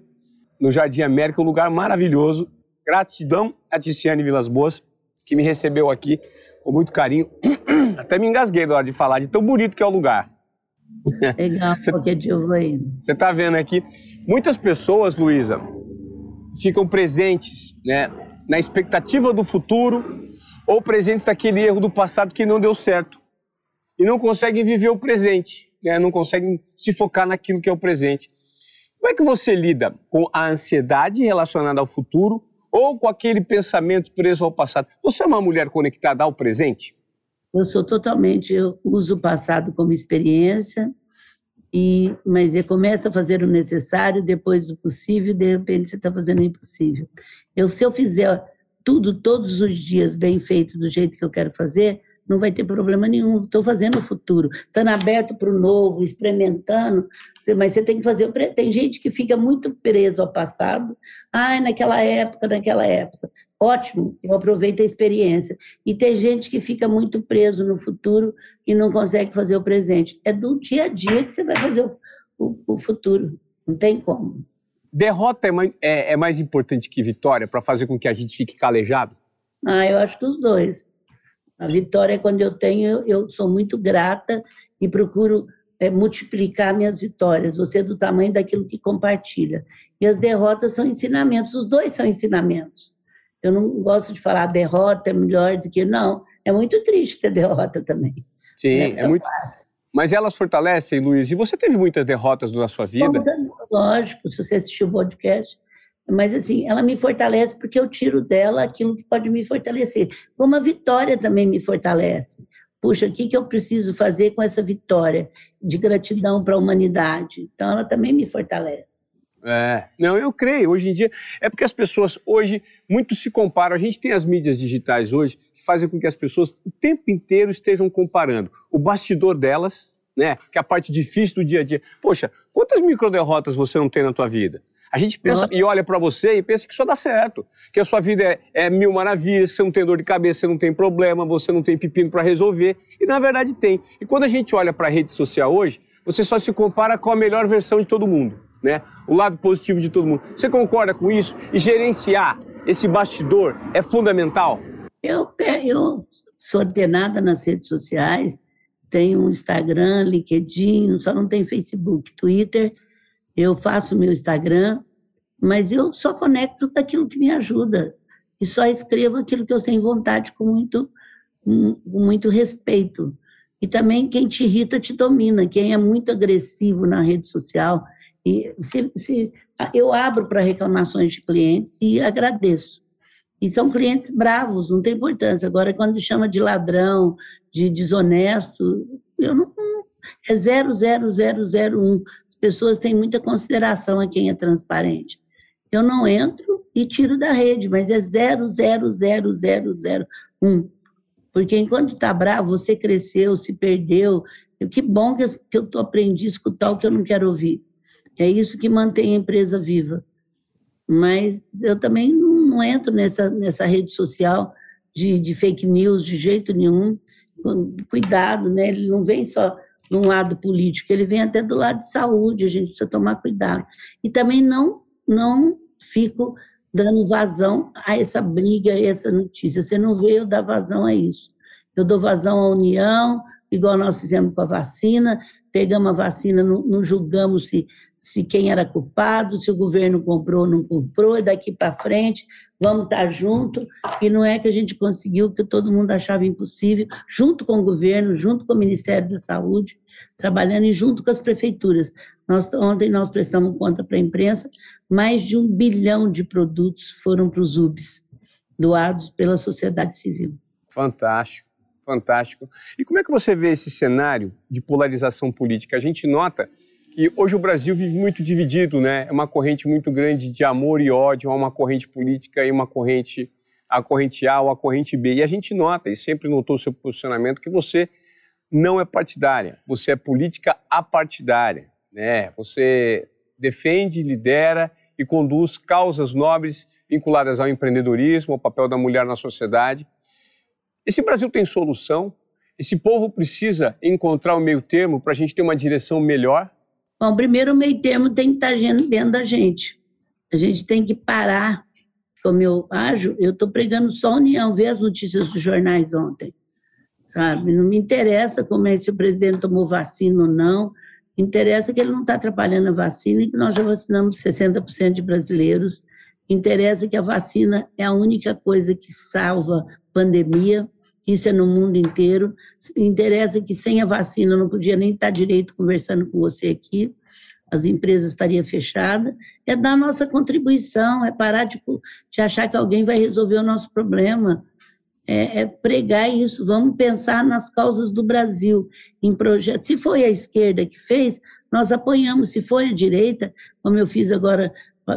no Jardim América, um lugar maravilhoso. Gratidão a Ticiane Vilas Boas, que me recebeu aqui com muito carinho. Até me engasguei na hora de falar, de tão bonito que é o lugar. Legal, dia eu vou aí. Você está vendo aqui, muitas pessoas, Luísa, ficam presentes né, na expectativa do futuro ou presentes daquele erro do passado que não deu certo e não conseguem viver o presente, né? não conseguem se focar naquilo que é o presente. Como é que você lida com a ansiedade relacionada ao futuro ou com aquele pensamento preso ao passado? Você é uma mulher conectada ao presente? Eu sou totalmente, eu uso o passado como experiência, e, mas você começa a fazer o necessário, depois o possível, de repente você está fazendo o impossível. Eu, se eu fizer tudo todos os dias bem feito do jeito que eu quero fazer, não vai ter problema nenhum. Estou fazendo o futuro, estando aberto para o novo, experimentando. Mas você tem que fazer. Tem gente que fica muito preso ao passado. Ai, naquela época, naquela época. Ótimo, eu aproveito a experiência. E tem gente que fica muito preso no futuro e não consegue fazer o presente. É do dia a dia que você vai fazer o, o, o futuro. Não tem como. Derrota é mais, é, é mais importante que vitória para fazer com que a gente fique calejado? Ah, eu acho que os dois. A vitória é quando eu tenho, eu sou muito grata e procuro é, multiplicar minhas vitórias. Você é do tamanho daquilo que compartilha. E as derrotas são ensinamentos, os dois são ensinamentos. Eu não gosto de falar derrota é melhor do que. Não, é muito triste ter derrota também. Sim, é, é muito. Fácil. Mas elas fortalecem, Luiz. E você teve muitas derrotas na sua vida? Lógico, se você assistiu o podcast, mas, assim, ela me fortalece porque eu tiro dela aquilo que pode me fortalecer. Como a vitória também me fortalece. Puxa, o que, que eu preciso fazer com essa vitória de gratidão para a humanidade? Então, ela também me fortalece. É, não, eu creio. Hoje em dia, é porque as pessoas hoje muito se comparam. A gente tem as mídias digitais hoje que fazem com que as pessoas o tempo inteiro estejam comparando o bastidor delas, né, que é a parte difícil do dia a dia. Poxa, quantas microderrotas você não tem na tua vida? A gente pensa e olha para você e pensa que só dá certo, que a sua vida é, é, mil maravilhas, que você não tem dor de cabeça, você não tem problema, você não tem pepino para resolver. E na verdade tem. E quando a gente olha para a rede social hoje, você só se compara com a melhor versão de todo mundo, né? O lado positivo de todo mundo. Você concorda com isso? E gerenciar esse bastidor é fundamental? Eu, eu sou ordenada nas redes sociais, tenho um Instagram, LinkedIn, só não tem Facebook, Twitter. Eu faço meu Instagram, mas eu só conecto daquilo que me ajuda e só escrevo aquilo que eu tenho vontade com muito, com muito respeito. E também quem te irrita te domina, quem é muito agressivo na rede social. E se, se eu abro para reclamações de clientes e agradeço. E são clientes bravos, não tem importância. Agora, quando chama de ladrão, de desonesto, eu não. É 00001. As pessoas têm muita consideração a quem é transparente. Eu não entro e tiro da rede, mas é 00001. Porque enquanto está bravo, você cresceu, se perdeu. Que bom que eu aprendi a escutar o que eu não quero ouvir. É isso que mantém a empresa viva. Mas eu também não, entro nessa, nessa rede social de, de, fake news de jeito nenhum. Cuidado, né? Ele não vem só de um lado político, ele vem até do lado de saúde, a gente precisa tomar cuidado. E também não, não fico dando vazão a essa briga, a essa notícia. Você não eu dar vazão a isso. Eu dou vazão à união, igual nós fizemos com a vacina, pegamos a vacina, não, não julgamos se, se quem era culpado, se o governo comprou ou não comprou, e daqui para frente vamos estar junto, e não é que a gente conseguiu o que todo mundo achava impossível, junto com o governo, junto com o Ministério da Saúde, trabalhando e junto com as prefeituras. Nós, ontem nós prestamos conta para a imprensa, mais de um bilhão de produtos foram para os UBS, doados pela sociedade civil. Fantástico fantástico. E como é que você vê esse cenário de polarização política? A gente nota que hoje o Brasil vive muito dividido, né? É uma corrente muito grande de amor e ódio, há uma corrente política e uma corrente a corrente A ou a corrente B. E a gente nota, e sempre notou o seu posicionamento, que você não é partidária, você é política apartidária, né? Você defende, lidera e conduz causas nobres vinculadas ao empreendedorismo, ao papel da mulher na sociedade. Esse Brasil tem solução? Esse povo precisa encontrar o meio termo para a gente ter uma direção melhor? Bom, primeiro o meio termo tem que estar tá dentro da gente. A gente tem que parar. Como eu ajo, eu estou pregando só união, ver as notícias dos jornais ontem. Sabe? Não me interessa como é se o presidente tomou vacina ou não. Interessa que ele não está atrapalhando a vacina e que nós já vacinamos 60% de brasileiros. Interessa que a vacina é a única coisa que salva pandemia isso é no mundo inteiro. Interessa que sem a vacina eu não podia nem estar direito conversando com você aqui, as empresas estariam fechadas. É dar nossa contribuição, é parar de, de achar que alguém vai resolver o nosso problema. É, é, pregar isso. Vamos pensar nas causas do Brasil, em projetos. Se foi a esquerda que fez, nós apoiamos. Se foi a direita, como eu fiz agora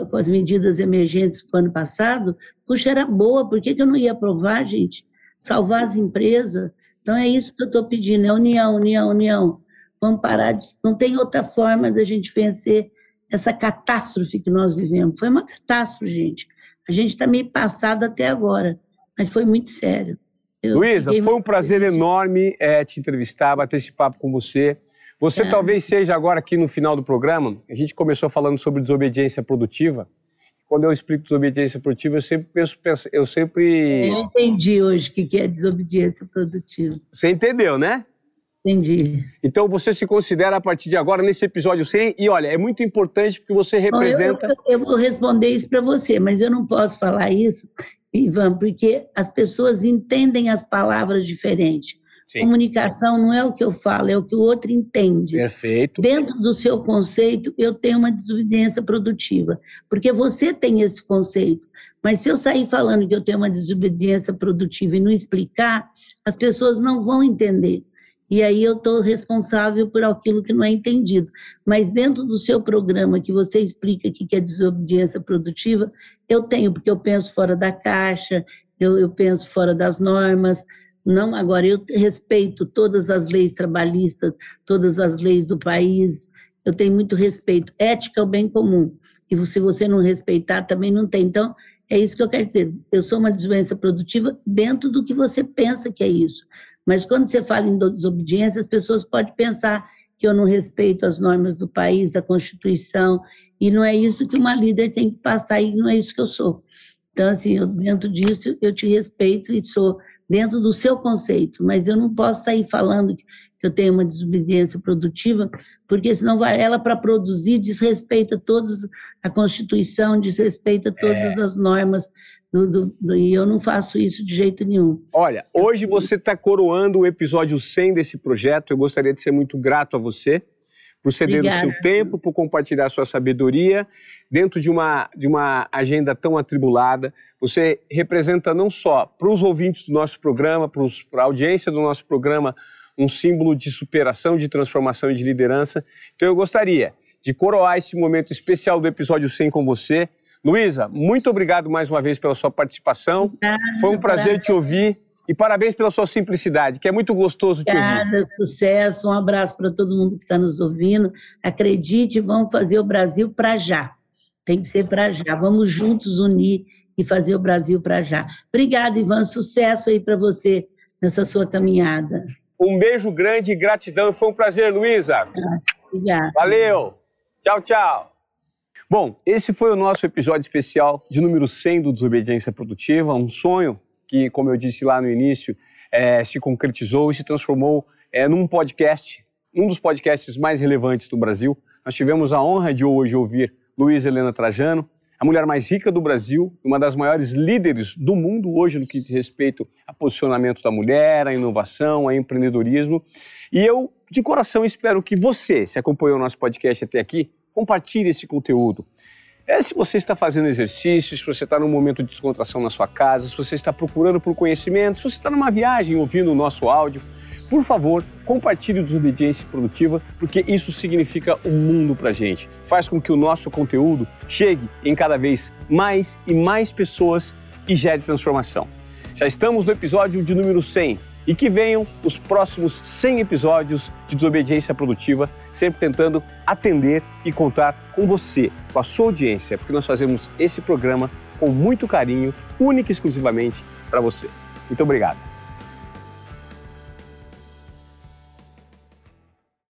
com as medidas emergentes do ano passado, puxa, era boa, por que, que eu não ia aprovar, gente? Salvar as empresas. Então é isso que eu estou pedindo, é união, união, união. Vamos parar de. Não tem outra forma da gente vencer essa catástrofe que nós vivemos. Foi uma catástrofe, gente. A gente está meio passado até agora, mas foi muito sério. Eu Luísa, foi um prazer enorme é, te entrevistar, bater esse papo com você. Você é. talvez seja agora aqui no final do programa, a gente começou falando sobre desobediência produtiva quando eu explico desobediência produtiva, eu sempre penso, eu sempre... Eu entendi hoje o que é desobediência produtiva. Você entendeu, né? Entendi. Então você se considera a partir de agora nesse episódio 100 e olha, é muito importante porque você representa. Eu, eu, eu vou responder isso para você, mas eu não posso falar isso, Ivan, porque as pessoas entendem as palavras diferentes. Sim. Comunicação não é o que eu falo, é o que o outro entende. Perfeito. Dentro do seu conceito, eu tenho uma desobediência produtiva, porque você tem esse conceito. Mas se eu sair falando que eu tenho uma desobediência produtiva e não explicar, as pessoas não vão entender. E aí eu estou responsável por aquilo que não é entendido. Mas dentro do seu programa que você explica o que é desobediência produtiva, eu tenho, porque eu penso fora da caixa, eu, eu penso fora das normas, não, agora eu respeito todas as leis trabalhistas, todas as leis do país, eu tenho muito respeito. Ética é o bem comum. e se você não respeitar, também não tem. Então, é isso que eu quero dizer. Eu sou uma desobediência produtiva dentro do que você pensa que é isso. Mas quando você fala em desobediência, as pessoas podem pensar que eu não respeito as normas do país, da Constituição, e não é isso que uma líder tem que passar, e não é isso que eu sou. Então, assim, eu, dentro disso, eu te respeito e sou dentro do seu conceito, mas eu não posso sair falando que eu tenho uma desobediência produtiva, porque senão vai ela para produzir desrespeita todos a Constituição, desrespeita todas é. as normas do, do, do, e eu não faço isso de jeito nenhum. Olha, hoje você está coroando o episódio 100 desse projeto. Eu gostaria de ser muito grato a você por ceder Obrigada. o seu tempo, por compartilhar sua sabedoria dentro de uma, de uma agenda tão atribulada. Você representa não só para os ouvintes do nosso programa, para a audiência do nosso programa, um símbolo de superação, de transformação e de liderança. Então eu gostaria de coroar esse momento especial do episódio 100 com você. Luísa, muito obrigado mais uma vez pela sua participação. Obrigada, Foi um prazer te ouvir e parabéns pela sua simplicidade, que é muito gostoso te Obrigada, ouvir. sucesso, um abraço para todo mundo que está nos ouvindo. Acredite, vamos fazer o Brasil para já. Tem que ser para já. Vamos juntos unir e fazer o Brasil para já. Obrigada, Ivan. Sucesso aí para você nessa sua caminhada. Um beijo grande e gratidão. Foi um prazer, Luísa. Obrigada. Valeu. Tchau, tchau. Bom, esse foi o nosso episódio especial de número 100 do Desobediência Produtiva, um sonho que, como eu disse lá no início, é, se concretizou e se transformou é, num podcast, um dos podcasts mais relevantes do Brasil. Nós tivemos a honra de hoje ouvir Luiz Helena Trajano, a mulher mais rica do Brasil, uma das maiores líderes do mundo hoje no que diz respeito a posicionamento da mulher, a inovação, a empreendedorismo. E eu, de coração, espero que você, se acompanhou o nosso podcast até aqui, compartilhe esse conteúdo. É, se você está fazendo exercício, se você está num momento de descontração na sua casa, se você está procurando por conhecimento, se você está numa viagem ouvindo o nosso áudio, por favor, compartilhe o Desobediência Produtiva, porque isso significa um mundo para gente. Faz com que o nosso conteúdo chegue em cada vez mais e mais pessoas e gere transformação. Já estamos no episódio de número 100 e que venham os próximos 100 episódios de Desobediência Produtiva, sempre tentando atender e contar com você, com a sua audiência, porque nós fazemos esse programa com muito carinho, única e exclusivamente para você. Muito obrigado.